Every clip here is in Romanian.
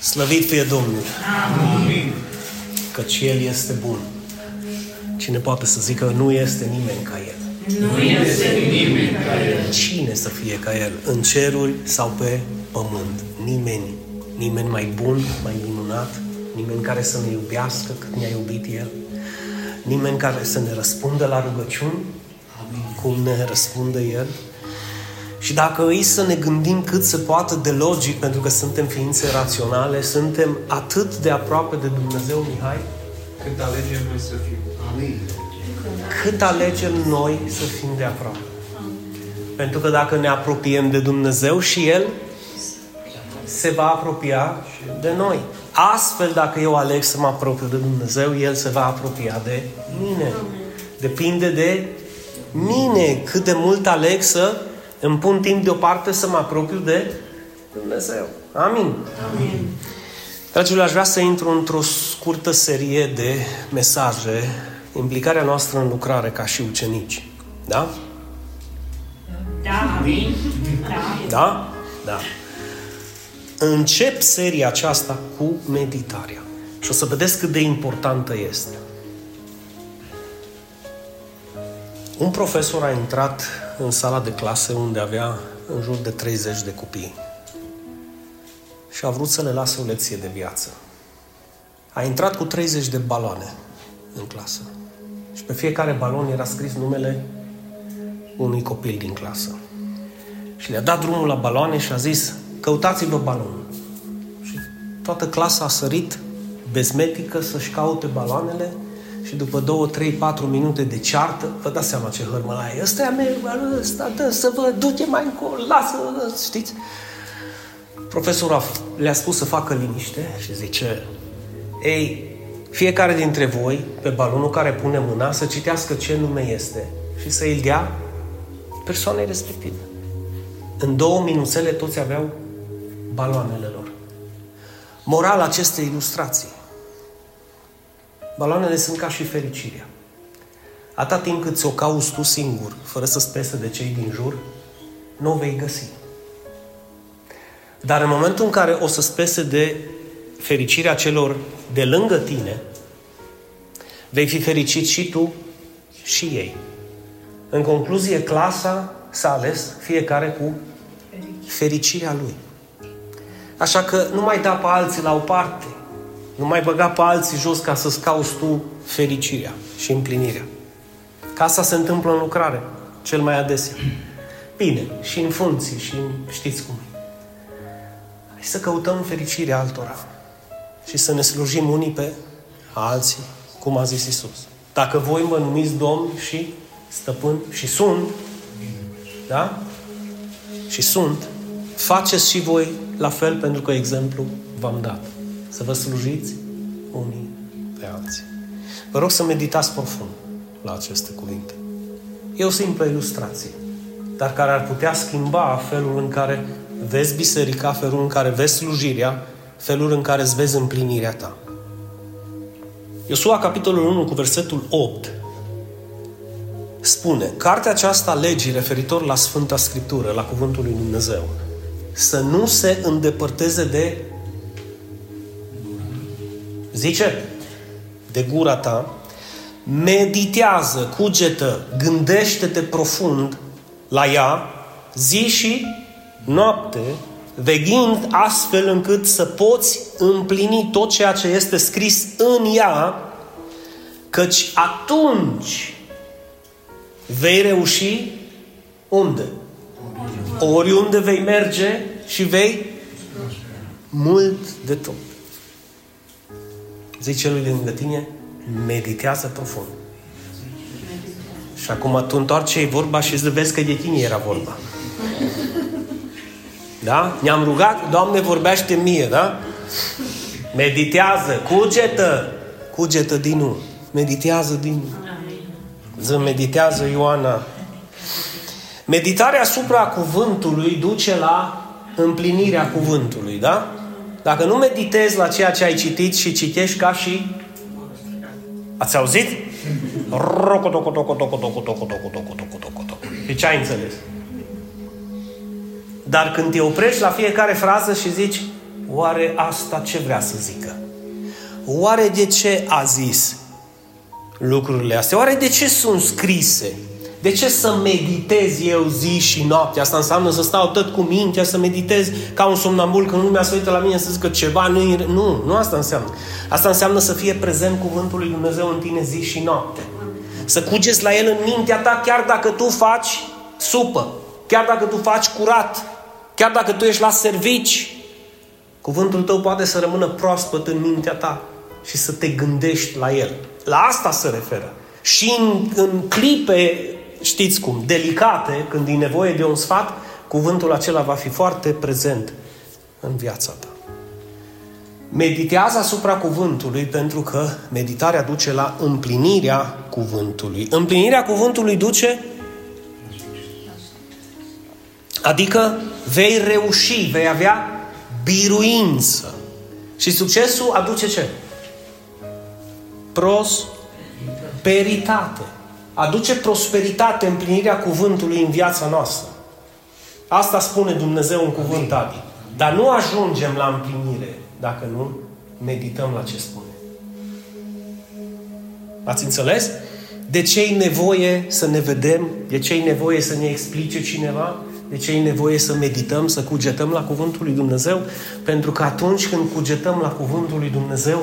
Slăvit fie Domnul! Amin. Căci El este bun. Cine poate să zică, nu este nimeni ca El. Nu este nimeni ca El. Cine să fie ca El? În ceruri sau pe pământ? Nimeni. Nimeni mai bun, mai minunat, nimeni care să ne iubească cât ne-a iubit El, nimeni care să ne răspundă la rugăciuni, cum ne răspunde El. Și dacă îi să ne gândim cât se poate de logic, pentru că suntem ființe raționale, suntem atât de aproape de Dumnezeu, Mihai, Cât alegem noi să fim. Amin. cât alegem noi să fim de aproape. Pentru că dacă ne apropiem de Dumnezeu și El se va apropia de noi. Astfel, dacă eu aleg să mă apropiu de Dumnezeu, El se va apropia de mine. Depinde de mine cât de mult aleg să îmi pun timp deoparte să mă apropiu de Dumnezeu. Amin. Amin. Dragilor, aș vrea să intru într-o scurtă serie de mesaje, implicarea noastră în lucrare ca și ucenici. Da? Da, amin. Da. Da? Da. Încep seria aceasta cu meditarea. Și o să vedeți cât de importantă este. Un profesor a intrat în sala de clase unde avea în jur de 30 de copii și a vrut să le lase o lecție de viață. A intrat cu 30 de baloane în clasă și pe fiecare balon era scris numele unui copil din clasă. Și le-a dat drumul la baloane și a zis, căutați-vă balonul. Și toată clasa a sărit bezmetică să-și caute baloanele și după două, trei, patru minute de ceartă, vă dați seama ce hărmălaie e, ăsta e a meu, ăsta, dă, să vă duce mai încolo, lasă, știți? Profesorul a- le-a spus să facă liniște și zice, ei, fiecare dintre voi, pe balonul care pune mâna, să citească ce nume este și să îl dea persoanei respective. În două minuțele toți aveau baloanele lor. Moral acestei ilustrații. Baloanele sunt ca și fericirea. Atâta timp cât ți-o cauți tu singur, fără să spese de cei din jur, nu o vei găsi. Dar în momentul în care o să spese de fericirea celor de lângă tine, vei fi fericit și tu și ei. În concluzie, clasa s-a ales fiecare cu fericirea lui. Așa că nu mai da pe alții la o parte, nu mai băga pe alții jos ca să-ți cauți tu fericirea și împlinirea. Ca asta se întâmplă în lucrare, cel mai adesea. Bine, și în funcții, și în, știți cum e. Hai să căutăm fericirea altora și să ne slujim unii pe alții, cum a zis Isus. Dacă voi mă numiți Domn și Stăpân și sunt, da? Și sunt, faceți și voi la fel pentru că exemplu v-am dat. Să vă slujiți unii pe alții. Vă rog să meditați profund la aceste cuvinte. E o simplă ilustrație, dar care ar putea schimba felul în care vezi biserica, felul în care vezi slujirea, felul în care îți vezi împlinirea ta. Iosua, capitolul 1, cu versetul 8, spune, cartea aceasta legii referitor la Sfânta Scriptură, la Cuvântul lui Dumnezeu, să nu se îndepărteze de zice, de gura ta, meditează, cugetă, gândește-te profund la ea, zi și noapte, veghind astfel încât să poți împlini tot ceea ce este scris în ea, căci atunci vei reuși unde? Oriunde vei merge și vei mult de tot. Zice lui de lângă tine, meditează profund. Și acum tu întoarce vorba și îți vezi că de tine era vorba. Da? Ne-am rugat, Doamne, vorbește mie, da? Meditează, cugetă, cugetă din nou. Meditează din nou. Ză, meditează Ioana. Meditarea asupra cuvântului duce la împlinirea cuvântului, da? Dacă nu meditezi la ceea ce ai citit și citești ca și... Ați auzit? Și ce ai înțeles? Dar când te oprești la fiecare frază și zici oare asta ce vrea să zică? Oare de ce a zis lucrurile astea? Oare de ce sunt scrise? De ce să meditez eu zi și noapte? Asta înseamnă să stau tot cu mintea, să meditez ca un somnambul când lumea se uită la mine să zică ceva nu Nu, nu asta înseamnă. Asta înseamnă să fie prezent cuvântul lui Dumnezeu în tine zi și noapte. Să cugeți la el în mintea ta chiar dacă tu faci supă, chiar dacă tu faci curat, chiar dacă tu ești la servici, cuvântul tău poate să rămână proaspăt în mintea ta și să te gândești la el. La asta se referă. Și în, în clipe știți cum, delicate, când e nevoie de un sfat, cuvântul acela va fi foarte prezent în viața ta. Meditează asupra cuvântului pentru că meditarea duce la împlinirea cuvântului. Împlinirea cuvântului duce Adică vei reuși, vei avea biruință. Și succesul aduce ce? Prosperitate aduce prosperitate, împlinirea cuvântului în viața noastră. Asta spune Dumnezeu în cuvânt, Adi. Dar nu ajungem la împlinire dacă nu medităm la ce spune. Ați înțeles? De ce e nevoie să ne vedem? De ce e nevoie să ne explice cineva? De ce e nevoie să medităm, să cugetăm la Cuvântul lui Dumnezeu? Pentru că atunci când cugetăm la Cuvântul lui Dumnezeu,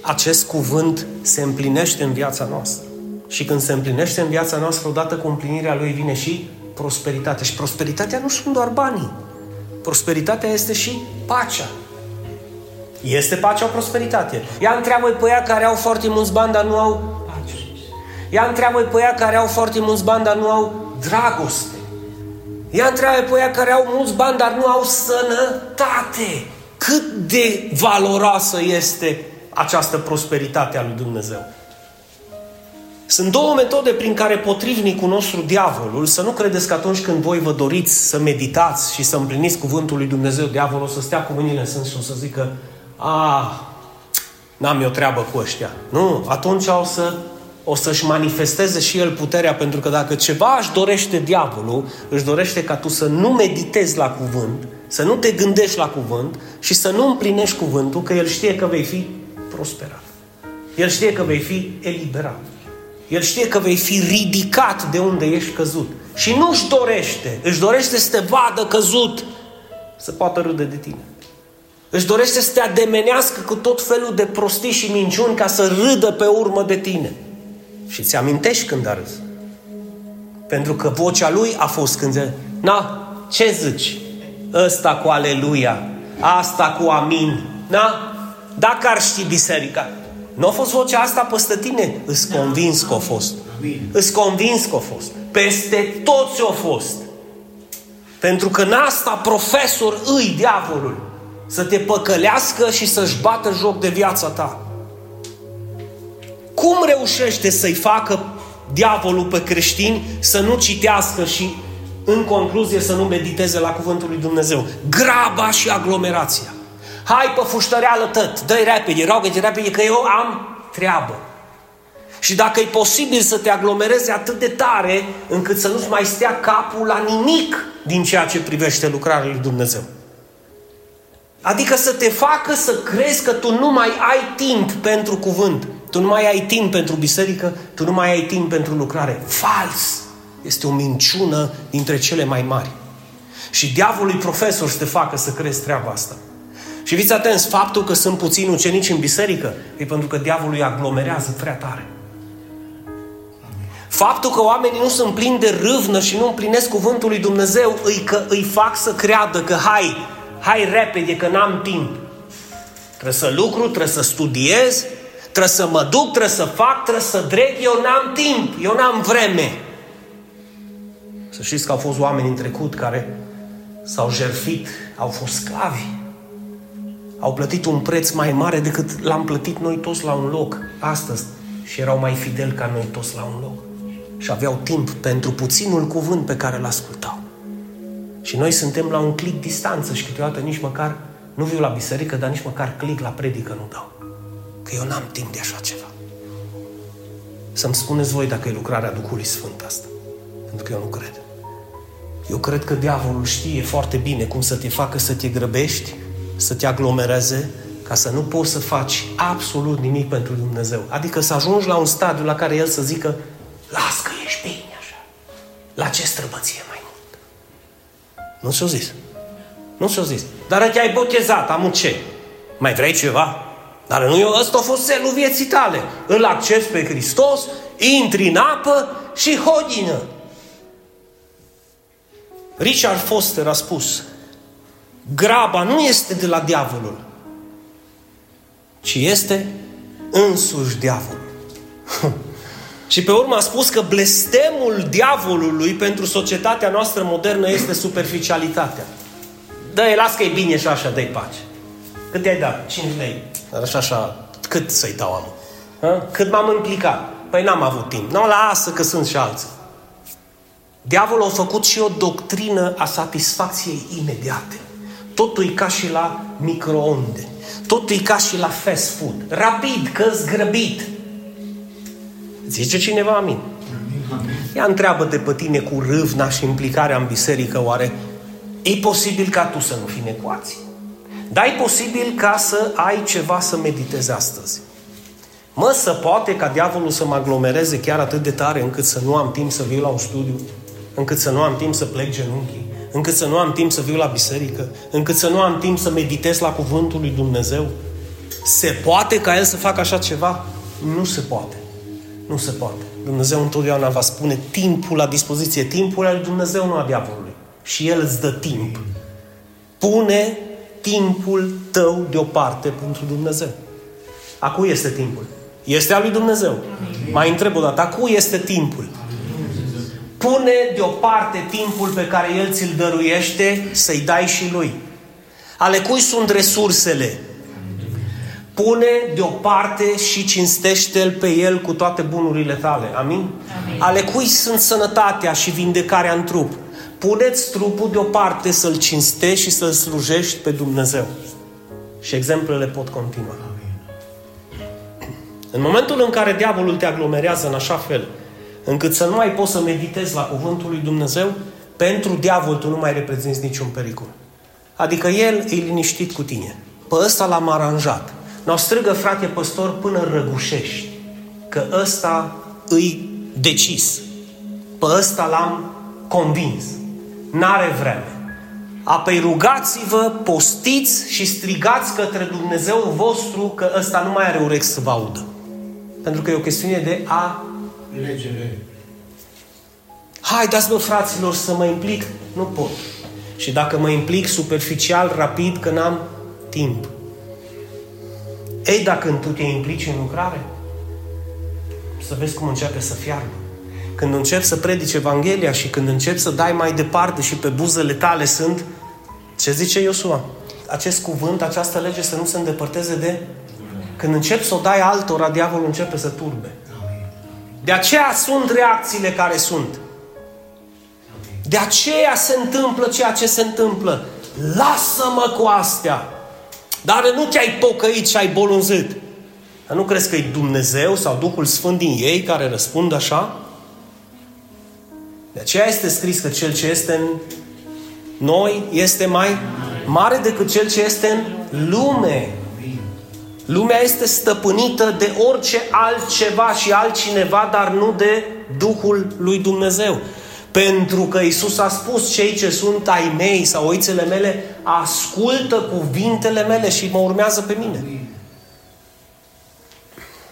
acest cuvânt se împlinește în viața noastră. Și când se împlinește în viața noastră, odată cu împlinirea lui vine și prosperitatea. Și prosperitatea nu sunt doar banii. Prosperitatea este și pacea. Este pacea o prosperitate. Ia întreabă pe ea care au foarte mulți bani, dar nu au pace. Ia întreabă pe ea care au foarte mulți bani, dar nu au dragoste. Ia întreabă pe ea care au mulți bani, dar nu au sănătate. Cât de valoroasă este această prosperitate a lui Dumnezeu. Sunt două metode prin care potrivnicul nostru, diavolul, să nu credeți că atunci când voi vă doriți să meditați și să împliniți cuvântul lui Dumnezeu, diavolul o să stea cu mâinile în sân și o să zică a, n-am eu treabă cu ăștia. Nu, atunci o să o să-și manifesteze și el puterea, pentru că dacă ceva își dorește diavolul, își dorește ca tu să nu meditezi la cuvânt, să nu te gândești la cuvânt și să nu împlinești cuvântul, că el știe că vei fi prosperat. El știe că vei fi eliberat. El știe că vei fi ridicat de unde ești căzut. Și nu își dorește, își dorește să te vadă căzut, să poată râde de tine. Își dorește să te ademenească cu tot felul de prostii și minciuni ca să râdă pe urmă de tine. Și ți amintești când a râs. Pentru că vocea lui a fost când zice, na, ce zici? Ăsta cu aleluia, asta cu amin, na? Dacă ar ști biserica, nu a fost vocea asta peste tine? Îți convins că a fost. Îți convins că a fost. Peste toți au fost. Pentru că în asta profesor îi diavolul. Să te păcălească și să-și bată joc de viața ta. Cum reușește să-i facă diavolul pe creștini să nu citească și în concluzie să nu mediteze la cuvântul lui Dumnezeu? Graba și aglomerația. Hai pe fuștăreală tăt, dă-i repede, rogă-te repede că eu am treabă. Și dacă e posibil să te aglomerezi atât de tare încât să nu-ți mai stea capul la nimic din ceea ce privește lucrarea lui Dumnezeu. Adică să te facă să crezi că tu nu mai ai timp pentru cuvânt, tu nu mai ai timp pentru biserică, tu nu mai ai timp pentru lucrare. Fals! Este o minciună dintre cele mai mari. Și diavolul profesor să te facă să crezi treaba asta. Și fiți atenți, faptul că sunt puțini ucenici în biserică e pentru că diavolul îi aglomerează prea tare. Faptul că oamenii nu sunt plini de râvnă și nu împlinesc cuvântul lui Dumnezeu îi, că, îi fac să creadă că hai, hai repede, că n-am timp. Trebuie să lucru, trebuie să studiez, trebuie să mă duc, trebuie să fac, trebuie să dreg, eu n-am timp, eu n-am vreme. Să știți că au fost oameni în trecut care s-au jerfit, au fost sclavi au plătit un preț mai mare decât l-am plătit noi toți la un loc astăzi și erau mai fideli ca noi toți la un loc. Și aveau timp pentru puținul cuvânt pe care îl ascultau. Și noi suntem la un clic distanță și câteodată nici măcar nu viu la biserică, dar nici măcar clic la predică nu dau. Că eu n-am timp de așa ceva. Să-mi spuneți voi dacă e lucrarea Duhului Sfânt asta. Pentru că eu nu cred. Eu cred că diavolul știe foarte bine cum să te facă să te grăbești, să te aglomereze ca să nu poți să faci absolut nimic pentru Dumnezeu. Adică să ajungi la un stadiu la care El să zică las că ești bine așa. La ce străbăție mai mult? Nu ți-o zis. Nu ți-o zis. Dar te-ai botezat, am ce? Mai vrei ceva? Dar nu eu, ăsta a fost selul vieții tale. Îl accepti pe Hristos, intri în apă și hodină. Richard Foster a spus, graba nu este de la diavolul, ci este însuși diavolul. și pe urmă a spus că blestemul diavolului pentru societatea noastră modernă este superficialitatea. Dă-i, las că e bine și așa, dă-i pace. Cât i-ai dat? 5 lei. Dar așa, așa, cât să-i dau am? Ha? Cât m-am implicat? Păi n-am avut timp. Nu, lasă că sunt și alții. Diavolul a făcut și o doctrină a satisfacției imediate. Totul e ca și la microonde. Totul e ca și la fast food. Rapid, că zgrăbit. Zice cineva amin. Ia întreabă-te pe tine cu râvna și implicarea în biserică, oare e posibil ca tu să nu fii în ecuație? Dar e posibil ca să ai ceva să meditezi astăzi. Mă, să poate ca diavolul să mă aglomereze chiar atât de tare încât să nu am timp să viu la un studiu, încât să nu am timp să plec genunchii, încât să nu am timp să viu la biserică, încât să nu am timp să meditez la cuvântul lui Dumnezeu. Se poate ca el să facă așa ceva? Nu se poate. Nu se poate. Dumnezeu întotdeauna va spune timpul la dispoziție. Timpul al lui Dumnezeu, nu a diavolului. Și El îți dă timp. Pune timpul tău deoparte pentru Dumnezeu. A cui este timpul? Este al lui Dumnezeu. Amin. Mai întreb o dată, a cui este timpul? Pune deoparte timpul pe care El ți-l dăruiește să-i dai și Lui. Ale cui sunt resursele? Pune deoparte și cinstește-L pe El cu toate bunurile tale. Amin? Amin? Ale cui sunt sănătatea și vindecarea în trup? Puneți trupul deoparte să-L cinstești și să-L slujești pe Dumnezeu. Și exemplele pot continua. În momentul în care diavolul te aglomerează în așa fel încât să nu mai poți să meditezi la cuvântul lui Dumnezeu, pentru diavol tu nu mai reprezinți niciun pericol. Adică el e liniștit cu tine. Pe ăsta l-am aranjat. Nu strigă, frate păstor, până răgușești. Că ăsta îi decis. Pe ăsta l-am convins. N-are vreme. Apoi rugați-vă, postiți și strigați către Dumnezeu vostru că ăsta nu mai are urechi să vă audă. Pentru că e o chestiune de a Legere. Hai, dați-mă, fraților, să mă implic. Nu pot. Și dacă mă implic superficial, rapid, că n-am timp. Ei, dacă tu te implici în lucrare, să vezi cum începe să fiarbă. Când începi să predici Evanghelia și când începi să dai mai departe și pe buzele tale sunt, ce zice Iosua? Acest cuvânt, această lege să nu se îndepărteze de... Când începi să o dai altora, diavolul începe să turbe. De aceea sunt reacțiile care sunt. De aceea se întâmplă ceea ce se întâmplă. Lasă-mă cu astea. Dar nu te-ai pocăit și ai bolunzit. Dar nu crezi că e Dumnezeu sau Duhul Sfânt din ei care răspund așa? De aceea este scris că cel ce este în noi este mai mare decât cel ce este în lume. Lumea este stăpânită de orice altceva și altcineva, dar nu de Duhul lui Dumnezeu. Pentru că Isus a spus, cei ce sunt ai mei sau oițele mele, ascultă cuvintele mele și mă urmează pe mine.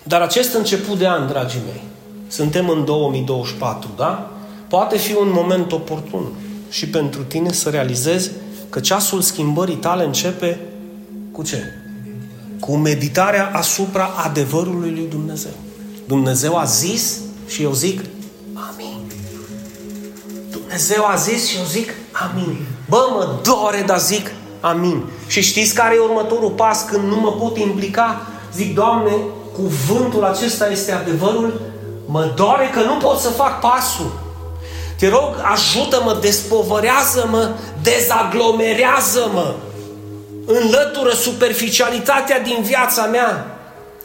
Dar acest început de an, dragii mei, suntem în 2024, da? Poate fi un moment oportun și pentru tine să realizezi că ceasul schimbării tale începe cu ce? Cu meditarea asupra adevărului lui Dumnezeu. Dumnezeu a zis și eu zic Amin. Dumnezeu a zis și eu zic Amin. Bă, mă dore, dar zic Amin. Și știți care e următorul pas când nu mă pot implica? Zic, Doamne, cuvântul acesta este adevărul, mă doare că nu pot să fac pasul. Te rog, ajută-mă, despovărează-mă, dezaglomerează-mă înlătură superficialitatea din viața mea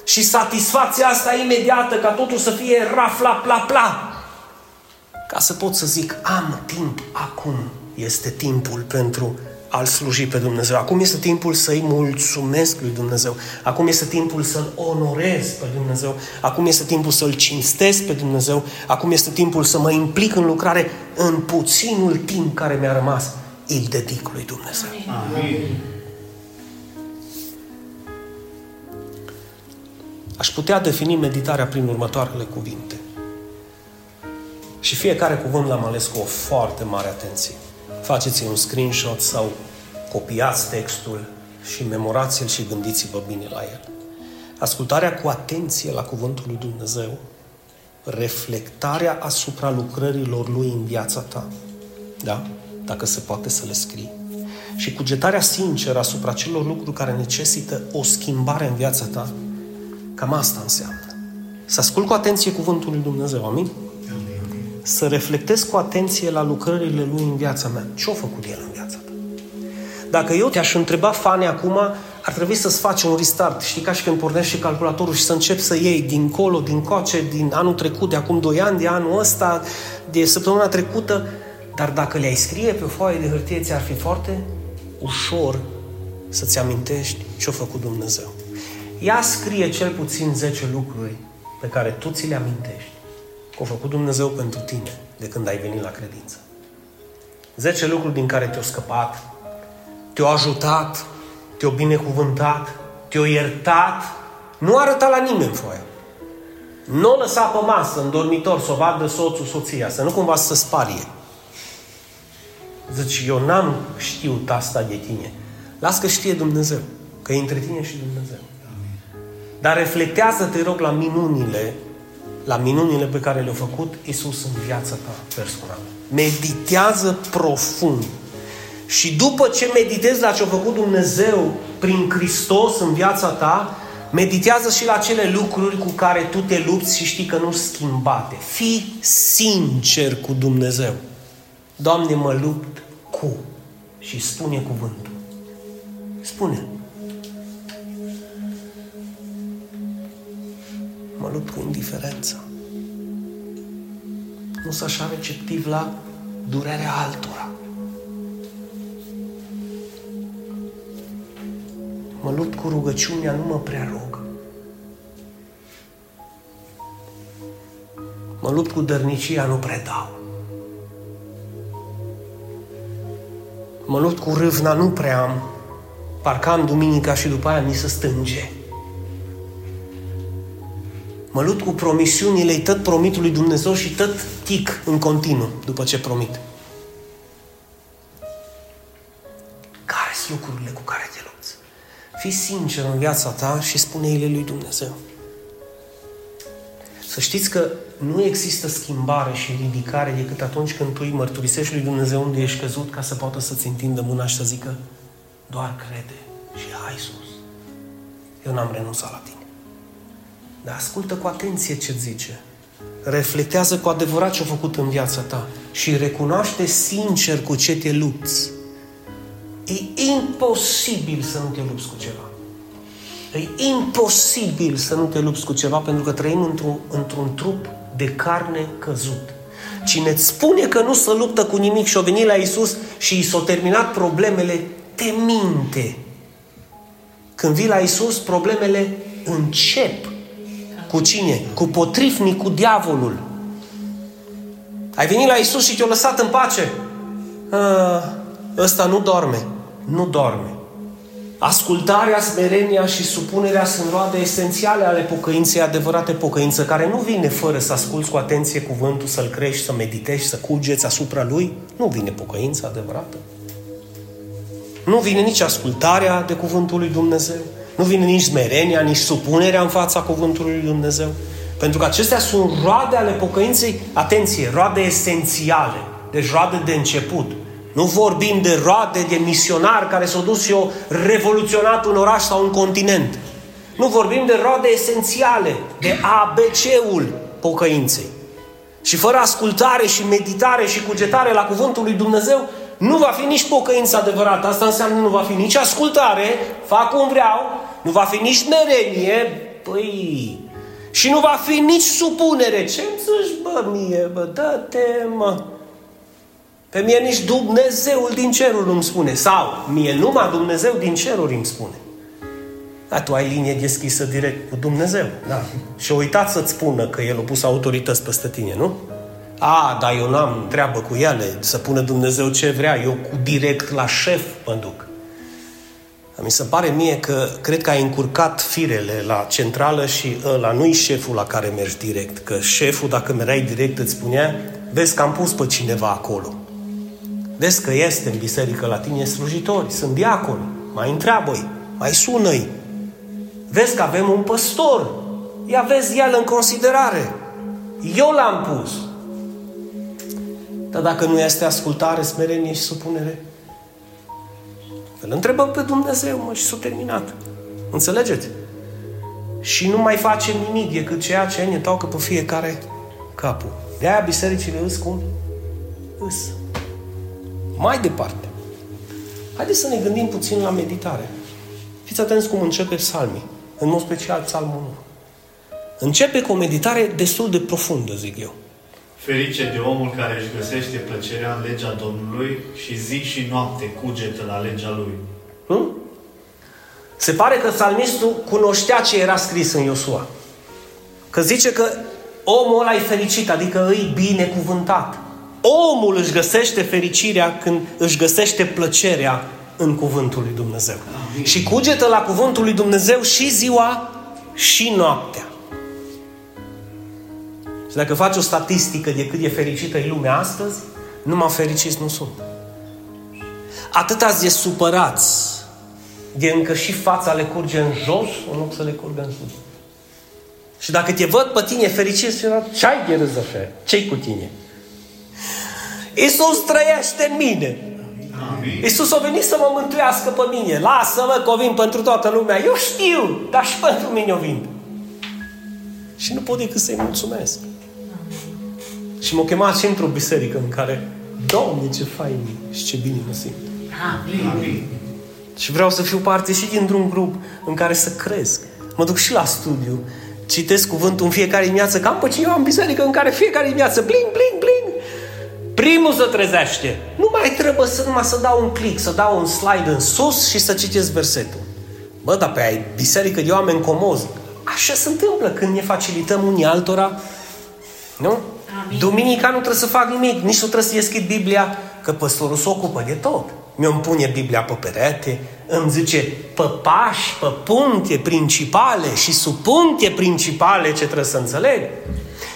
și satisfacția asta imediată ca totul să fie rafla pla pla ca să pot să zic am timp acum este timpul pentru al sluji pe Dumnezeu. Acum este timpul să-i mulțumesc lui Dumnezeu. Acum este timpul să-L onorez pe Dumnezeu. Acum este timpul să-L cinstesc pe Dumnezeu. Acum este timpul să mă implic în lucrare în puținul timp care mi-a rămas. Îl dedic lui Dumnezeu. Amin. Aș putea defini meditarea prin următoarele cuvinte. Și fiecare cuvânt l-am ales cu o foarte mare atenție. Faceți un screenshot sau copiați textul și memorați-l și gândiți-vă bine la el. Ascultarea cu atenție la cuvântul lui Dumnezeu, reflectarea asupra lucrărilor lui în viața ta, da? Dacă se poate să le scrii. Și cugetarea sinceră asupra celor lucruri care necesită o schimbare în viața ta, cam asta înseamnă. Să ascult cu atenție cuvântul lui Dumnezeu, amin? să reflectez cu atenție la lucrările lui în viața mea. Ce-a făcut el în viața ta? Dacă eu te-aș întreba, Fane, acum, ar trebui să-ți faci un restart. Știi, ca și când pornești calculatorul și să începi să iei dincolo, din coace, din anul trecut, de acum 2 ani, de anul ăsta, de săptămâna trecută, dar dacă le-ai scrie pe o foaie de hârtie, ți-ar fi foarte ușor să-ți amintești ce-a făcut Dumnezeu. Ea scrie cel puțin 10 lucruri pe care tu ți le amintești că a făcut Dumnezeu pentru tine de când ai venit la credință. Zece lucruri din care te-au scăpat, te-au ajutat, te-au binecuvântat, te-au iertat, nu arăta la nimeni foaia. Nu o lăsa pe masă, în dormitor, să o vadă soțul, soția, să nu cumva să sparie. Zice, eu n-am știut asta de tine. Las că știe Dumnezeu, că e între tine și Dumnezeu. Dar reflectează, te rog, la minunile la minunile pe care le-a făcut Isus în viața ta personală. Meditează profund. Și după ce meditezi la ce a făcut Dumnezeu prin Hristos în viața ta, meditează și la cele lucruri cu care tu te lupți și știi că nu schimbate. Fii sincer cu Dumnezeu. Doamne, mă lupt cu. Și spune cuvântul. Spune. Mă lupt cu indiferența. Nu să așa receptiv la durerea altora. Mă lupt cu rugăciunea, nu mă prea rog. Mă lupt cu dărnicia, nu predau. Mă lupt cu râvna, nu prea am. Parcă am duminica și după aia mi se stânge. Mă lut cu promisiunile, tot promitul lui Dumnezeu și tot tic în continuu după ce promit. Care sunt lucrurile cu care te lupți? Fii sincer în viața ta și spune-i lui Dumnezeu. Să știți că nu există schimbare și ridicare decât atunci când tu îi mărturisești lui Dumnezeu unde ești căzut ca să poată să-ți întindă mâna și să zică doar crede și hai sus. Eu n-am renunțat la tine. Dar ascultă cu atenție ce zice. Reflectează cu adevărat ce a făcut în viața ta și recunoaște sincer cu ce te lupți. E imposibil să nu te lupți cu ceva. E imposibil să nu te lupți cu ceva pentru că trăim într-un, într-un trup de carne căzut. Cine îți spune că nu se luptă cu nimic și o venit la Isus și i s-au terminat problemele, te minte. Când vii la Isus, problemele încep. Cu cine? Cu potrivnic, cu diavolul. Ai venit la Isus și te-a lăsat în pace. A, ăsta nu dorme. Nu dorme. Ascultarea, smerenia și supunerea sunt roade esențiale ale pocăinței, adevărate pocăință, care nu vine fără să asculți cu atenție cuvântul, să-l crești, să meditești, să cugeți asupra lui. Nu vine pocăința adevărată. Nu vine nici ascultarea de cuvântul lui Dumnezeu. Nu vine nici smerenia, nici supunerea în fața cuvântului lui Dumnezeu. Pentru că acestea sunt roade ale pocăinței, atenție, roade esențiale, deci roade de început. Nu vorbim de roade de misionari care s-au dus și au revoluționat un oraș sau un continent. Nu vorbim de roade esențiale, de ABC-ul pocăinței. Și fără ascultare și meditare și cugetare la cuvântul lui Dumnezeu, nu va fi nici pocăință adevărată. Asta înseamnă nu va fi nici ascultare, fac cum vreau, nu va fi nici merenie, păi... Și nu va fi nici supunere. Ce îmi zici, bă, mie, bă, dă-te, mă. Pe mie nici Dumnezeul din cerul nu-mi spune. Sau, mie numai Dumnezeu din ceruri îmi spune. Dar tu ai linie deschisă direct cu Dumnezeu. Da. Și uitat să-ți spună că El a pus autorități peste tine, nu? A, dar eu n-am treabă cu ele, să pună Dumnezeu ce vrea, eu cu direct la șef mă duc. Mi se pare mie că cred că ai încurcat firele la centrală și ăla nu-i șeful la care mergi direct. Că șeful, dacă mereai direct, îți spunea, vezi că am pus pe cineva acolo. Vezi că este în biserică la tine slujitori, sunt diaconi, mai întreabă-i, mai sună-i. Vezi că avem un păstor, ia vezi el în considerare. Eu l-am pus. Dar dacă nu este ascultare, smerenie și supunere, îl întrebăm pe Dumnezeu, mă, și s-a terminat. Înțelegeți? Și nu mai face nimic decât ceea ce ne taucă pe fiecare capul. De-aia bisericile îs cum? Îs. Mai departe. Haideți să ne gândim puțin la meditare. Fiți atenți cum începe psalmii. În mod special psalmul 1. Începe cu o meditare destul de profundă, zic eu. Ferice de omul care își găsește plăcerea în legea Domnului și zi și noapte cugetă la legea Lui. Hmm? Se pare că psalmistul cunoștea ce era scris în Iosua. Că zice că omul ăla e fericit, adică îi binecuvântat. Omul își găsește fericirea când își găsește plăcerea în cuvântul lui Dumnezeu. Amin. Și cugetă la cuvântul lui Dumnezeu și ziua și noaptea. Și dacă faci o statistică de cât e fericită e lumea astăzi, numai fericiți nu sunt. Atât ați de supărați de încă și fața le curge în jos, în loc să le curgă în sus. Și dacă te văd pe tine fericit, ce ai de râs așa? Ce-i cu tine? Iisus trăiește în mine. Amin. Iisus a venit să mă mântuiască pe mine. Lasă-mă că o vin pentru toată lumea. Eu știu, dar și pentru mine o vin. Și nu pot decât să-i mulțumesc. Și m-a chemat și într-o biserică în care, Doamne, ce fain și ce bine mă simt. Amin. Amin. Și vreau să fiu parte și dintr-un grup în care să cresc. Mă duc și la studiu, citesc cuvântul în fiecare dimineață, cam pe cineva în biserică în care fiecare dimineață, bling, bling, bling, primul se trezește. Nu mai trebuie să numai să dau un click, să dau un slide în sus și să citesc versetul. Bă, dar pe ai biserică de oameni comozi. Așa se întâmplă când ne facilităm unii altora. Nu? Amin. Duminica nu trebuie să fac nimic, nici nu trebuie să deschid Biblia, că păstorul se ocupă de tot. Mi-o pune Biblia pe perete, îmi zice pe pași, pe puncte principale și sub puncte principale ce trebuie să înțeleg.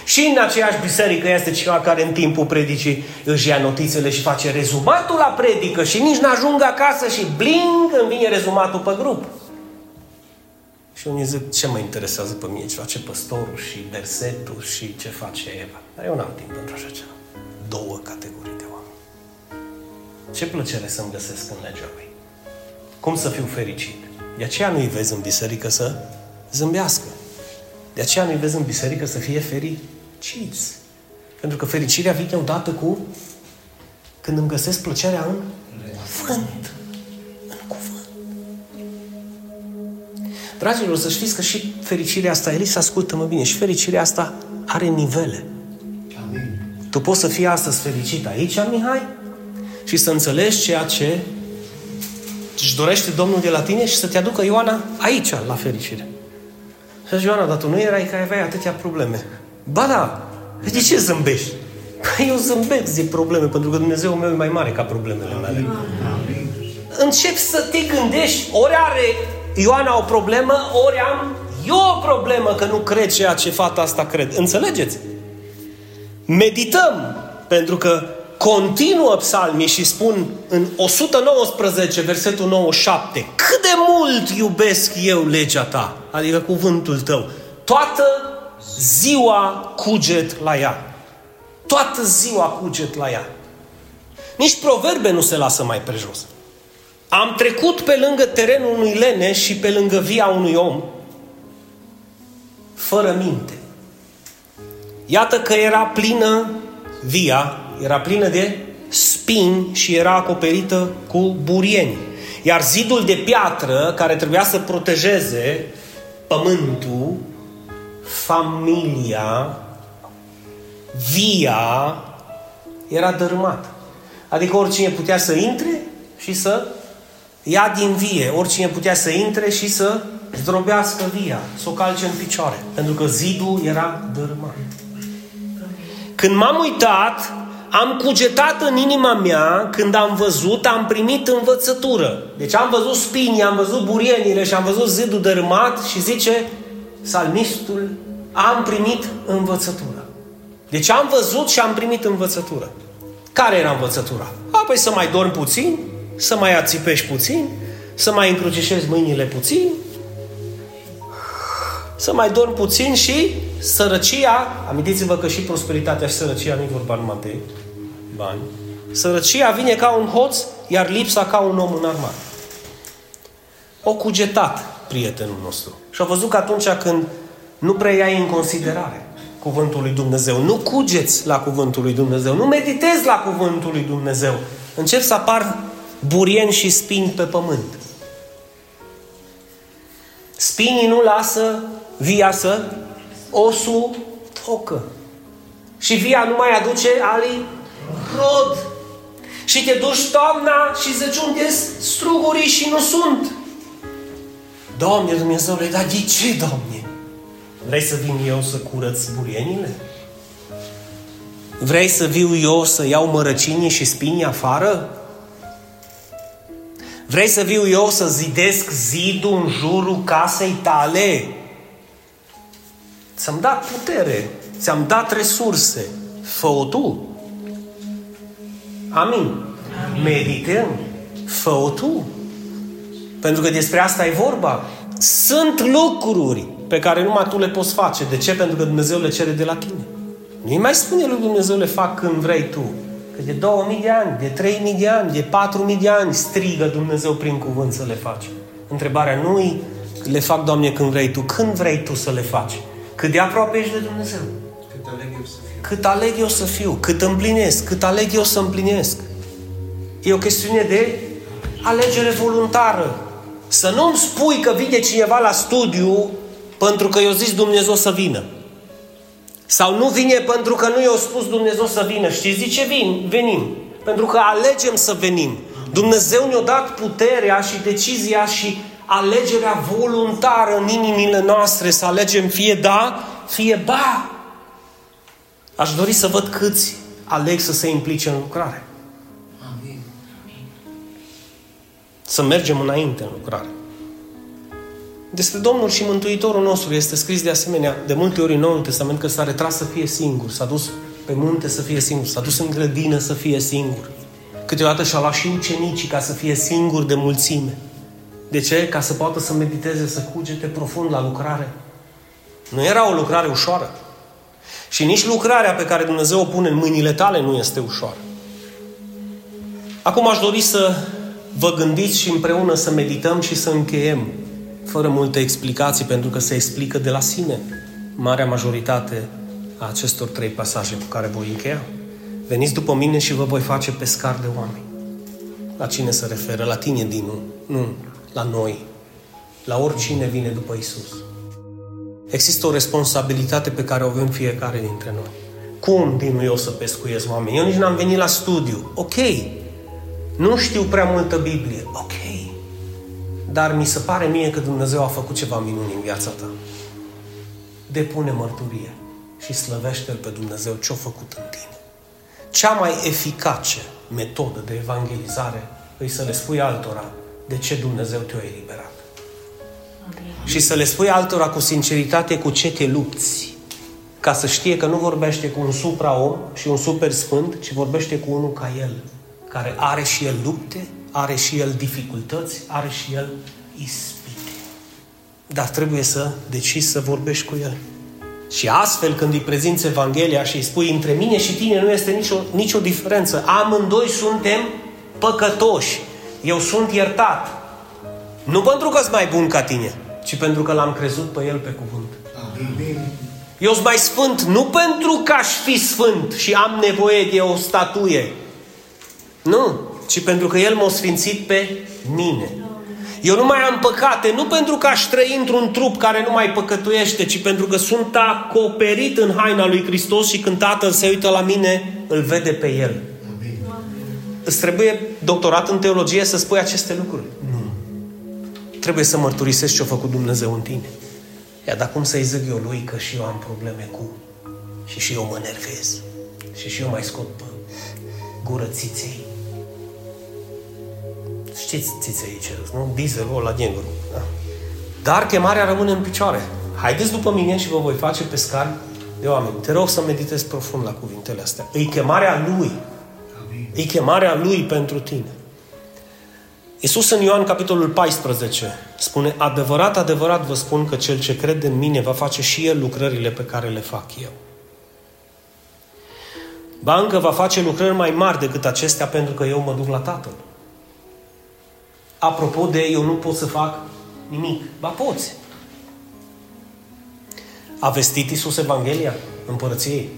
Și în aceeași biserică este cineva care în timpul predicii își ia notițele și face rezumatul la predică și nici n-ajung acasă și bling îmi vine rezumatul pe grup. Și unii zic, ce mă interesează pe mine, ce face păstorul și versetul și ce face Eva. Dar eu n-am timp pentru așa ceva. Două categorii de oameni. Ce plăcere să-mi găsesc în legea lui. Cum să fiu fericit. De aceea nu-i vezi în biserică să zâmbească. De aceea nu-i vezi în biserică să fie fericiți. Pentru că fericirea vine odată cu când îmi găsesc plăcerea în cuvânt. Dragilor, să știți că și fericirea asta, Elisa, ascultă-mă bine, și fericirea asta are nivele. Amin. Tu poți să fii astăzi fericit aici, Mihai, și să înțelegi ceea ce își dorește Domnul de la tine și să te aducă Ioana aici, la fericire. Și zice, Ioana, dar tu nu erai că aveai atâtea probleme. Ba da, de ce zâmbești? Păi eu zâmbesc de probleme, pentru că Dumnezeu meu e mai mare ca problemele mele. Amin. Încep să te gândești, ori are Ioana o problemă, ori am eu o problemă că nu cred ceea ce fata asta cred. Înțelegeți? Medităm, pentru că continuă psalmii și spun în 119, versetul 97, cât de mult iubesc eu legea ta, adică cuvântul tău. Toată ziua cuget la ea. Toată ziua cuget la ea. Nici proverbe nu se lasă mai prejos. Am trecut pe lângă terenul unui lene și pe lângă via unui om fără minte. Iată că era plină via era plină de spini și era acoperită cu burieni. Iar zidul de piatră care trebuia să protejeze pământul, familia, via, era dărâmat. Adică oricine putea să intre și să ia din vie. Oricine putea să intre și să zdrobească via, să o calce în picioare. Pentru că zidul era dărâmat. Când m-am uitat, am cugetat în inima mea, când am văzut, am primit învățătură. Deci am văzut spinii, am văzut burienile și am văzut zidul dărâmat și zice salmistul, am primit învățătură. Deci am văzut și am primit învățătură. Care era învățătura? Apoi să mai dormi puțin, să mai ațipești puțin, să mai încrucișezi mâinile puțin, să mai dormi puțin și sărăcia, amintiți-vă că și prosperitatea și sărăcia nu i vorba numai de bani, sărăcia vine ca un hoț, iar lipsa ca un om înarmat. O cugetat prietenul nostru. Și a văzut că atunci când nu prea iai în considerare cuvântul lui Dumnezeu, nu cugeți la cuvântul lui Dumnezeu, nu meditezi la cuvântul lui Dumnezeu, încep să apar burieni și spini pe pământ. Spinii nu lasă via să osul tocă. Și via nu mai aduce ali rod. Și te duci toamna și zici unde strugurii și nu sunt. Doamne Dumnezeule, dar de ce, Doamne? Vrei să vin eu să curăț burienile? Vrei să viu eu să iau mărăcinii și spinii afară? Vrei să viu eu să zidesc zidul în jurul casei tale? Ți-am dat putere, ți-am dat resurse. Fă-o tu. Amin. Amin. Medităm. Fă-o tu. Pentru că despre asta e vorba. Sunt lucruri pe care numai tu le poți face. De ce? Pentru că Dumnezeu le cere de la tine. Nu-i mai spune lui Dumnezeu le fac când vrei tu. Că de 2000 de ani, de 3000 de ani, de 4000 de ani strigă Dumnezeu prin cuvânt să le faci. Întrebarea nu le fac, Doamne, când vrei Tu. Când vrei Tu să le faci? Cât de aproape ești de Dumnezeu? Cât aleg eu să fiu. Cât aleg eu să fiu, cât împlinesc, cât aleg eu să împlinesc. E o chestiune de alegere voluntară. Să nu-mi spui că vine cineva la studiu pentru că eu zis Dumnezeu să vină. Sau nu vine pentru că nu i-a spus Dumnezeu să vină. Știți de ce vin? Venim. Pentru că alegem să venim. Dumnezeu ne-a dat puterea și decizia și alegerea voluntară în inimile noastre să alegem fie da, fie ba. Aș dori să văd câți aleg să se implice în lucrare. Amin. Să mergem înainte în lucrare. Despre Domnul și Mântuitorul nostru este scris de asemenea de multe ori în Noul Testament că s-a retras să fie singur, s-a dus pe munte să fie singur, s-a dus în grădină să fie singur. Câteodată și-a luat și ucenicii ca să fie singur de mulțime. De ce? Ca să poată să mediteze, să cugete profund la lucrare. Nu era o lucrare ușoară. Și nici lucrarea pe care Dumnezeu o pune în mâinile tale nu este ușoară. Acum aș dori să vă gândiți și împreună să medităm și să încheiem fără multe explicații, pentru că se explică de la sine marea majoritate a acestor trei pasaje cu care voi încheia. Veniți după mine și vă voi face pescar de oameni. La cine se referă? La tine, Dinu. Nu, la noi. La oricine vine după Isus. Există o responsabilitate pe care o avem fiecare dintre noi. Cum, Dinu, eu să pescuiesc oameni? Eu nici n-am venit la studiu. Ok. Nu știu prea multă Biblie. Ok. Dar mi se pare mie că Dumnezeu a făcut ceva minuni în viața ta. Depune mărturie și slăvește-L pe Dumnezeu ce a făcut în tine. Cea mai eficace metodă de evangelizare îi să le spui altora de ce Dumnezeu te-a eliberat. Și să le spui altora cu sinceritate cu ce te lupți. Ca să știe că nu vorbește cu un supra-om și un super sfânt, ci vorbește cu unul ca el, care are și el lupte, are și el dificultăți, are și el ispite. Dar trebuie să decizi să vorbești cu el. Și astfel, când îi prezinți Evanghelia și îi spui, între mine și tine nu este nicio, nicio diferență. Amândoi suntem păcătoși. Eu sunt iertat. Nu pentru că sunt mai bun ca tine, ci pentru că l-am crezut pe el pe cuvânt. Amin. Eu sunt mai sfânt nu pentru că aș fi sfânt și am nevoie de o statuie. Nu, ci pentru că El m-a sfințit pe mine. Eu nu mai am păcate, nu pentru că aș trăi într-un trup care nu mai păcătuiește, ci pentru că sunt acoperit în haina lui Hristos și când Tatăl se uită la mine, îl vede pe El. Îți trebuie doctorat în teologie să spui aceste lucruri? Nu. Trebuie să mărturisești ce a făcut Dumnezeu în tine. Ia, dar cum să-i zic eu lui că și eu am probleme cu... Și și eu mă nervez. Și și eu mai scot pe gură țiței. Știți țiței ce nu? Dieselul ăla negru. Da? Dar chemarea rămâne în picioare. Haideți după mine și vă voi face pescari de oameni. Te rog să meditezi profund la cuvintele astea. Îi chemarea Lui. Îi chemarea Lui pentru tine. Iisus în Ioan capitolul 14 spune Adevărat, adevărat vă spun că cel ce crede în mine va face și el lucrările pe care le fac eu. Ba încă va face lucrări mai mari decât acestea pentru că eu mă duc la Tatăl. Apropo de eu nu pot să fac nimic. Ba poți. A vestit Iisus Evanghelia împărăției?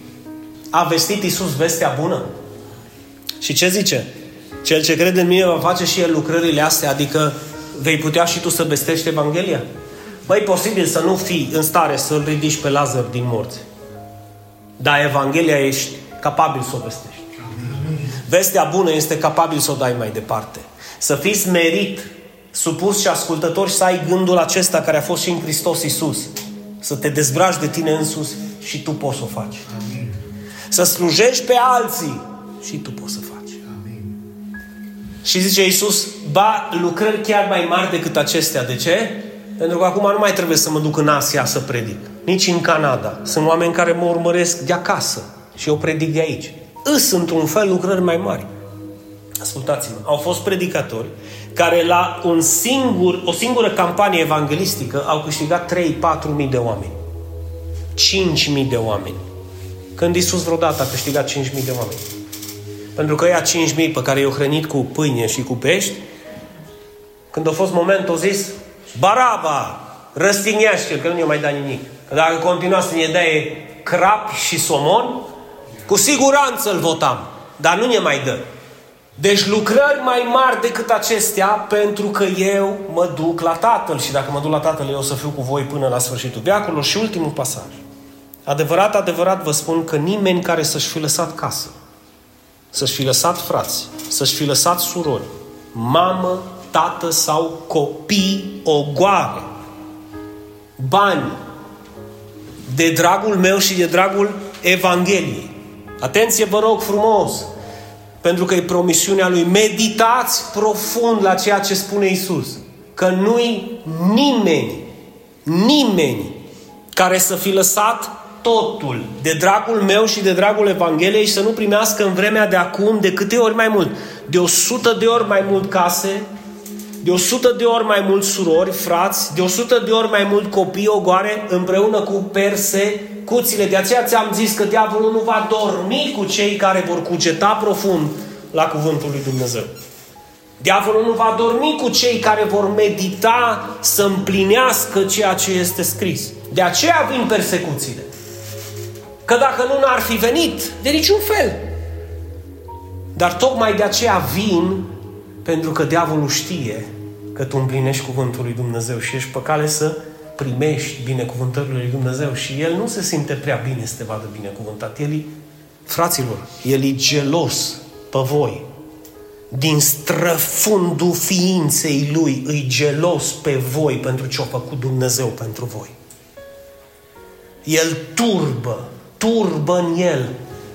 A vestit Iisus vestea bună? Și ce zice? Cel ce crede în mine va face și el lucrările astea, adică vei putea și tu să vestești Evanghelia? Băi, e posibil să nu fii în stare să-l ridici pe Lazar din morți. Dar Evanghelia ești capabil să o vestești. Vestea bună este capabil să o dai mai departe. Să fiți smerit, supus și ascultător și să ai gândul acesta care a fost și în Hristos Iisus. Să te dezbraci de tine însus și tu poți să o faci. Să slujești pe alții și tu poți să faci. Și zice Iisus, ba, lucrări chiar mai mari decât acestea. De ce? Pentru că acum nu mai trebuie să mă duc în Asia să predic. Nici în Canada. Sunt oameni care mă urmăresc de acasă. Și eu predic de aici. Îs, într-un fel, lucrări mai mari. Ascultați-mă. Au fost predicatori care la un singur, o singură campanie evanghelistică au câștigat 3-4 mii de oameni. 5 mii de oameni. Când Iisus vreodată a câștigat 5 mii de oameni. Pentru că ea 5.000 pe care i-au hrănit cu pâine și cu pești, când a fost momentul, au zis, Baraba, răstignește că nu ne mai da nimic. Că dacă continua să ne dea crapi și somon, cu siguranță îl votam. Dar nu ne mai dă. Deci lucrări mai mari decât acestea pentru că eu mă duc la Tatăl și dacă mă duc la Tatăl eu o să fiu cu voi până la sfârșitul veacului și ultimul pasaj. Adevărat, adevărat vă spun că nimeni care să-și fi lăsat casă, să-și fi lăsat frați, să-și fi lăsat surori, mamă, tată sau copii ogoare, bani, de dragul meu și de dragul Evangheliei. Atenție, vă rog frumos, pentru că e promisiunea lui. Meditați profund la ceea ce spune Isus. Că nu-i nimeni, nimeni care să fi lăsat totul de dragul meu și de dragul Evangheliei și să nu primească în vremea de acum de câte ori mai mult? De o sută de ori mai mult case, de o sută de ori mai mult surori, frați, de o sută de ori mai mult copii ogoare împreună cu persecuțiile. De aceea ți-am zis că diavolul nu va dormi cu cei care vor cugeta profund la cuvântul lui Dumnezeu. Diavolul nu va dormi cu cei care vor medita să împlinească ceea ce este scris. De aceea vin persecuțiile. Că dacă nu n-ar fi venit, de niciun fel. Dar tocmai de aceea vin, pentru că diavolul știe că tu împlinești cuvântul lui Dumnezeu și ești pe cale să primești binecuvântările lui Dumnezeu și el nu se simte prea bine să te vadă binecuvântat. El e, fraților, el e gelos pe voi. Din străfundul ființei lui îi gelos pe voi pentru ce a făcut Dumnezeu pentru voi. El turbă turbă în el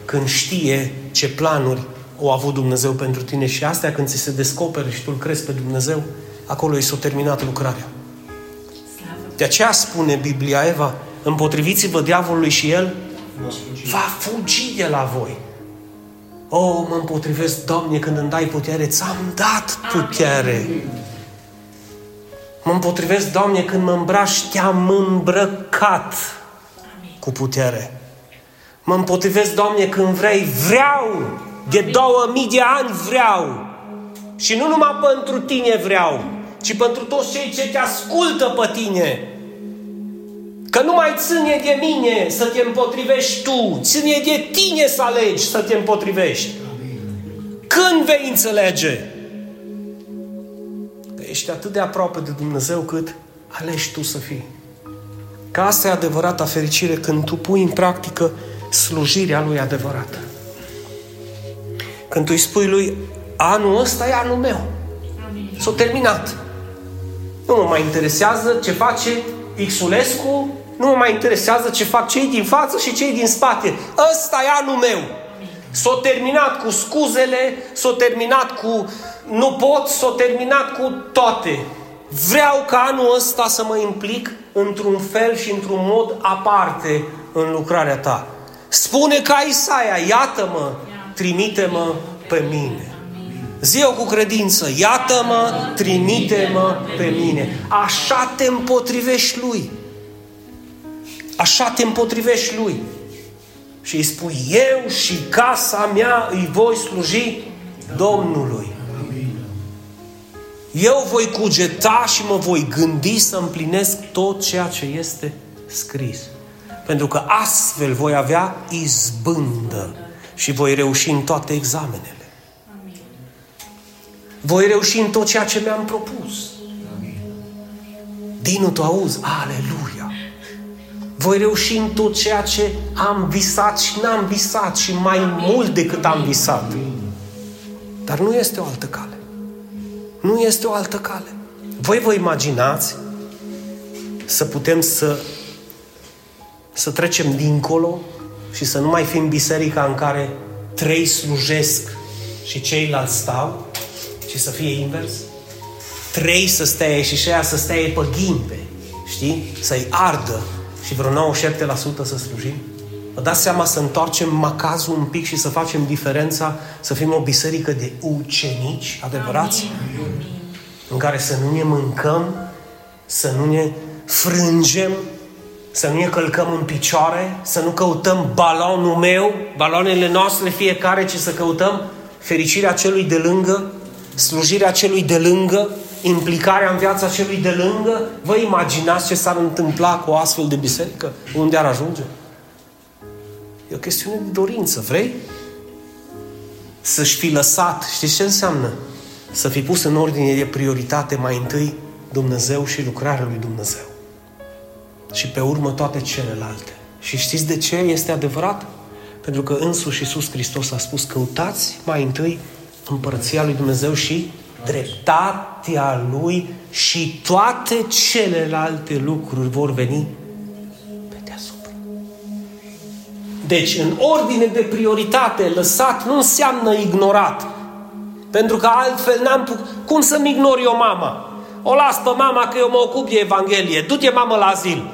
când știe ce planuri au avut Dumnezeu pentru tine și astea când ți se descoperă și tu îl crezi pe Dumnezeu, acolo i s-a terminat lucrarea. De aceea spune Biblia Eva, împotriviți-vă diavolului și el va fugi de la voi. O, oh, mă împotrivesc, Doamne, când îmi dai putere, ți-am dat putere. Mă împotrivesc, Doamne, când mă îmbraci, te-am îmbrăcat cu putere. Mă împotrivesc, Doamne, când vrei, vreau. De două mii de ani vreau. Și nu numai pentru tine vreau, ci pentru toți cei ce te ascultă pe tine. Că nu mai ține de mine să te împotrivești tu, ține de tine să alegi să te împotrivești. Când vei înțelege? Că ești atât de aproape de Dumnezeu cât alegi tu să fii. Că asta e adevărata fericire când tu pui în practică slujirea lui adevărată. Când tu îi spui lui, anul ăsta e anul meu. S-a terminat. Nu mă mai interesează ce face Xulescu, nu mă mai interesează ce fac cei din față și cei din spate. Ăsta e anul meu. S-a terminat cu scuzele, s-a terminat cu nu pot, s-a terminat cu toate. Vreau ca anul ăsta să mă implic într-un fel și într-un mod aparte în lucrarea ta. Spune ca Isaia, iată-mă, trimite-mă pe mine. Zi cu credință, iată-mă, trimite-mă pe mine. Așa te împotrivești lui. Așa te împotrivești lui. Și îi spui, eu și casa mea îi voi sluji Domnului. Eu voi cugeta și mă voi gândi să împlinesc tot ceea ce este scris. Pentru că astfel voi avea izbândă și voi reuși în toate examenele. Voi reuși în tot ceea ce mi-am propus. Dinu, tu auzi? Aleluia! Voi reuși în tot ceea ce am visat și n-am visat și mai mult decât am visat. Dar nu este o altă cale. Nu este o altă cale. Voi vă imaginați să putem să să trecem dincolo și să nu mai fim biserica în care trei slujesc și ceilalți stau, ci să fie invers? Trei să stea și și aia să stea pe ghimpe, știi? Să-i ardă și vreo 97% să slujim? Vă dați seama să întoarcem macazul un pic și să facem diferența, să fim o biserică de ucenici adevărați, în care să nu ne mâncăm, să nu ne frângem, să nu ne călcăm în picioare, să nu căutăm balonul meu, baloanele noastre fiecare, ci să căutăm fericirea celui de lângă, slujirea celui de lângă, implicarea în viața celui de lângă. Vă imaginați ce s-ar întâmpla cu o astfel de biserică? Unde ar ajunge? E o chestiune de dorință. Vrei? Să-și fi lăsat. Știți ce înseamnă? Să fi pus în ordine de prioritate mai întâi Dumnezeu și lucrarea lui Dumnezeu. Și pe urmă toate celelalte. Și știți de ce este adevărat? Pentru că însuși Iisus Hristos a spus căutați mai întâi împărăția lui Dumnezeu și dreptatea lui și toate celelalte lucruri vor veni Deci, în ordine de prioritate, lăsat nu înseamnă ignorat. Pentru că altfel n-am pu- Cum să-mi ignor eu mama? O las pe mama că eu mă ocup de Evanghelie. Du-te, mamă, la azil.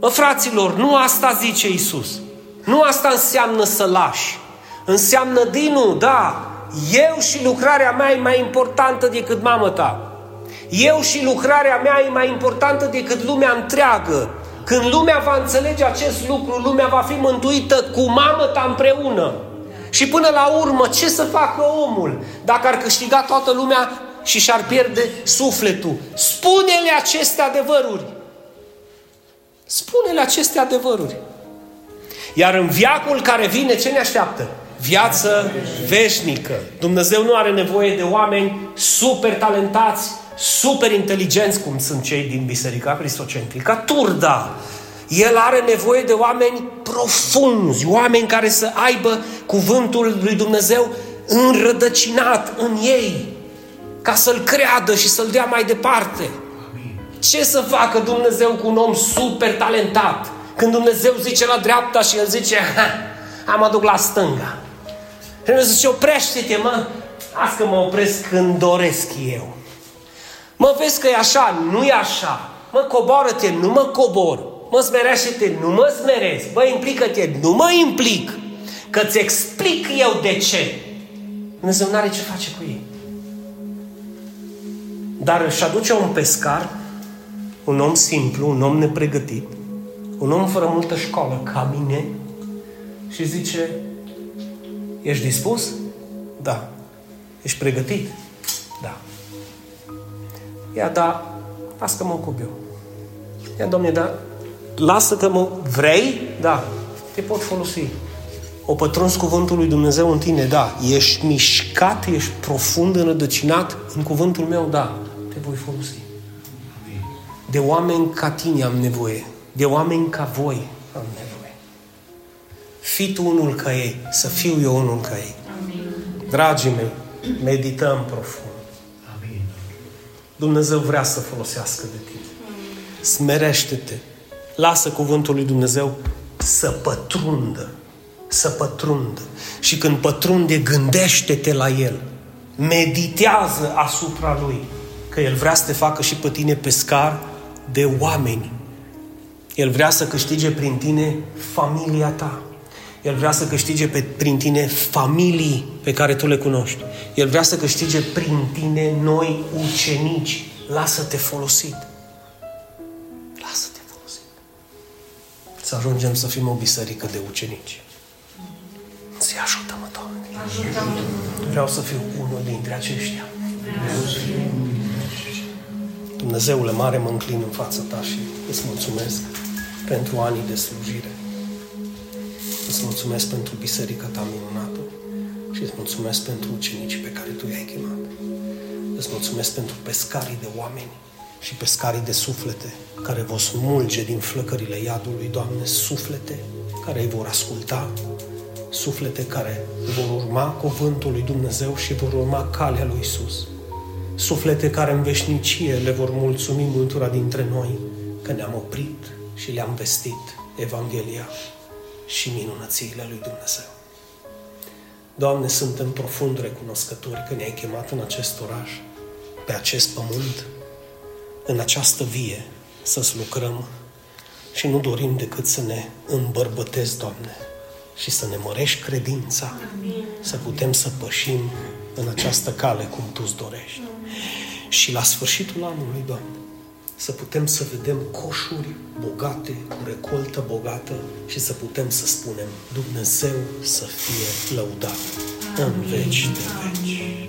Mă, fraților, nu asta zice Isus. Nu asta înseamnă să lași. Înseamnă, Dinu, da, eu și lucrarea mea e mai importantă decât mamă ta. Eu și lucrarea mea e mai importantă decât lumea întreagă. Când lumea va înțelege acest lucru, lumea va fi mântuită cu mamă ta împreună. Și până la urmă, ce să facă omul dacă ar câștiga toată lumea și și-ar pierde sufletul? Spune-le aceste adevăruri. Spune-le aceste adevăruri. Iar în viacul care vine, ce ne așteaptă? Viață veșnică. Dumnezeu nu are nevoie de oameni super talentați, super inteligenți cum sunt cei din Biserica Cristocentrică, Turda. El are nevoie de oameni profunzi, oameni care să aibă cuvântul lui Dumnezeu înrădăcinat în ei, ca să-l creadă și să-l dea mai departe. Ce să facă Dumnezeu cu un om super talentat? Când Dumnezeu zice la dreapta și el zice, ha, am aduc la stânga. Și Dumnezeu zice, oprește-te, mă, las că mă opresc când doresc eu. Mă vezi că e așa, nu e așa. Mă coboară-te, nu mă cobor. Mă smerește-te, nu mă smeresc. Mă implică-te, nu mă implic. Că-ți explic eu de ce. Dumnezeu nu are ce face cu ei. Dar își aduce un pescar, un om simplu, un om nepregătit, un om fără multă școală, ca mine, și zice, ești dispus? Da. Ești pregătit? Da. Ia, da, lasă că mă ocup eu. Ia, domne, da, lasă că mă... Vrei? Da. Te pot folosi. O pătruns cuvântul lui Dumnezeu în tine, da. Ești mișcat, ești profund înrădăcinat în cuvântul meu, da. Te voi folosi. De oameni ca tine am nevoie. De oameni ca voi am nevoie. Fii tu unul ca ei, să fiu eu unul ca ei. Dragii mei, medităm profund. Amin. Dumnezeu vrea să folosească de tine. Smerește-te. Lasă cuvântul lui Dumnezeu să pătrundă. Să pătrundă. Și când pătrunde, gândește-te la El. Meditează asupra Lui. Că El vrea să te facă și pe tine pescar de oameni. El vrea să câștige prin tine familia ta. El vrea să câștige pe, prin tine familii pe care tu le cunoști. El vrea să câștige prin tine noi ucenici. Lasă-te folosit. Lasă-te folosit. Să ajungem să fim o biserică de ucenici. Să ajută-mă, Doamne. Vreau să fiu unul dintre aceștia. Dumnezeule mare, mă înclin în fața Ta și îți mulțumesc pentru anii de slujire. Îți mulțumesc pentru biserica Ta minunată și îți mulțumesc pentru ucenicii pe care Tu i-ai chemat. Îți mulțumesc pentru pescarii de oameni și pescarii de suflete care vor smulge din flăcările iadului, Doamne, suflete care îi vor asculta, suflete care vor urma cuvântul lui Dumnezeu și vor urma calea lui Isus. Suflete care în veșnicie le vor mulțumi multora dintre noi că ne-am oprit și le-am vestit Evanghelia și minunățiile lui Dumnezeu. Doamne, suntem profund recunoscători că ne-ai chemat în acest oraș, pe acest pământ, în această vie, să-ți lucrăm și nu dorim decât să ne îmbărbătezi, Doamne, și să ne mărești credința, Amin. să putem să pășim în această cale cum Tu îți dorești. Amin. Și la sfârșitul anului, Doamne, să putem să vedem coșuri bogate, cu recoltă bogată și să putem să spunem Dumnezeu să fie lăudat Amin. în veci de veci.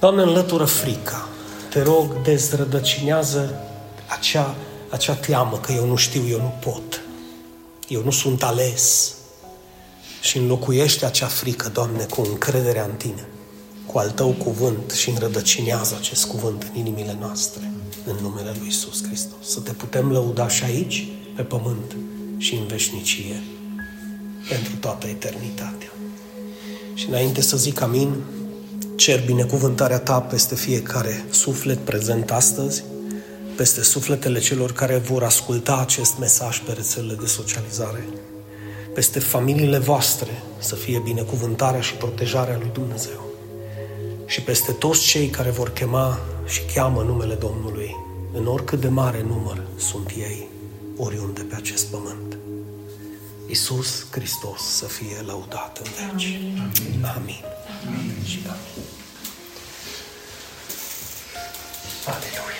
Doamne, înlătură frica. Te rog, dezrădăcinează acea, acea teamă că eu nu știu, eu nu pot. Eu nu sunt ales. Și înlocuiește acea frică, Doamne, cu încrederea în Tine, cu al Tău cuvânt și înrădăcinează acest cuvânt în inimile noastre, în numele Lui Isus Hristos. Să Te putem lăuda și aici, pe pământ, și în veșnicie, pentru toată eternitatea. Și înainte să zic amin, cer binecuvântarea Ta peste fiecare suflet prezent astăzi, peste sufletele celor care vor asculta acest mesaj pe rețelele de socializare, peste familiile voastre să fie binecuvântarea și protejarea lui Dumnezeu și peste toți cei care vor chema și cheamă numele Domnului, în oricât de mare număr sunt ei, oriunde pe acest pământ. Isus Hristos să fie laudat în veci. Amin. Amin. Amin. Amin. Aleluia.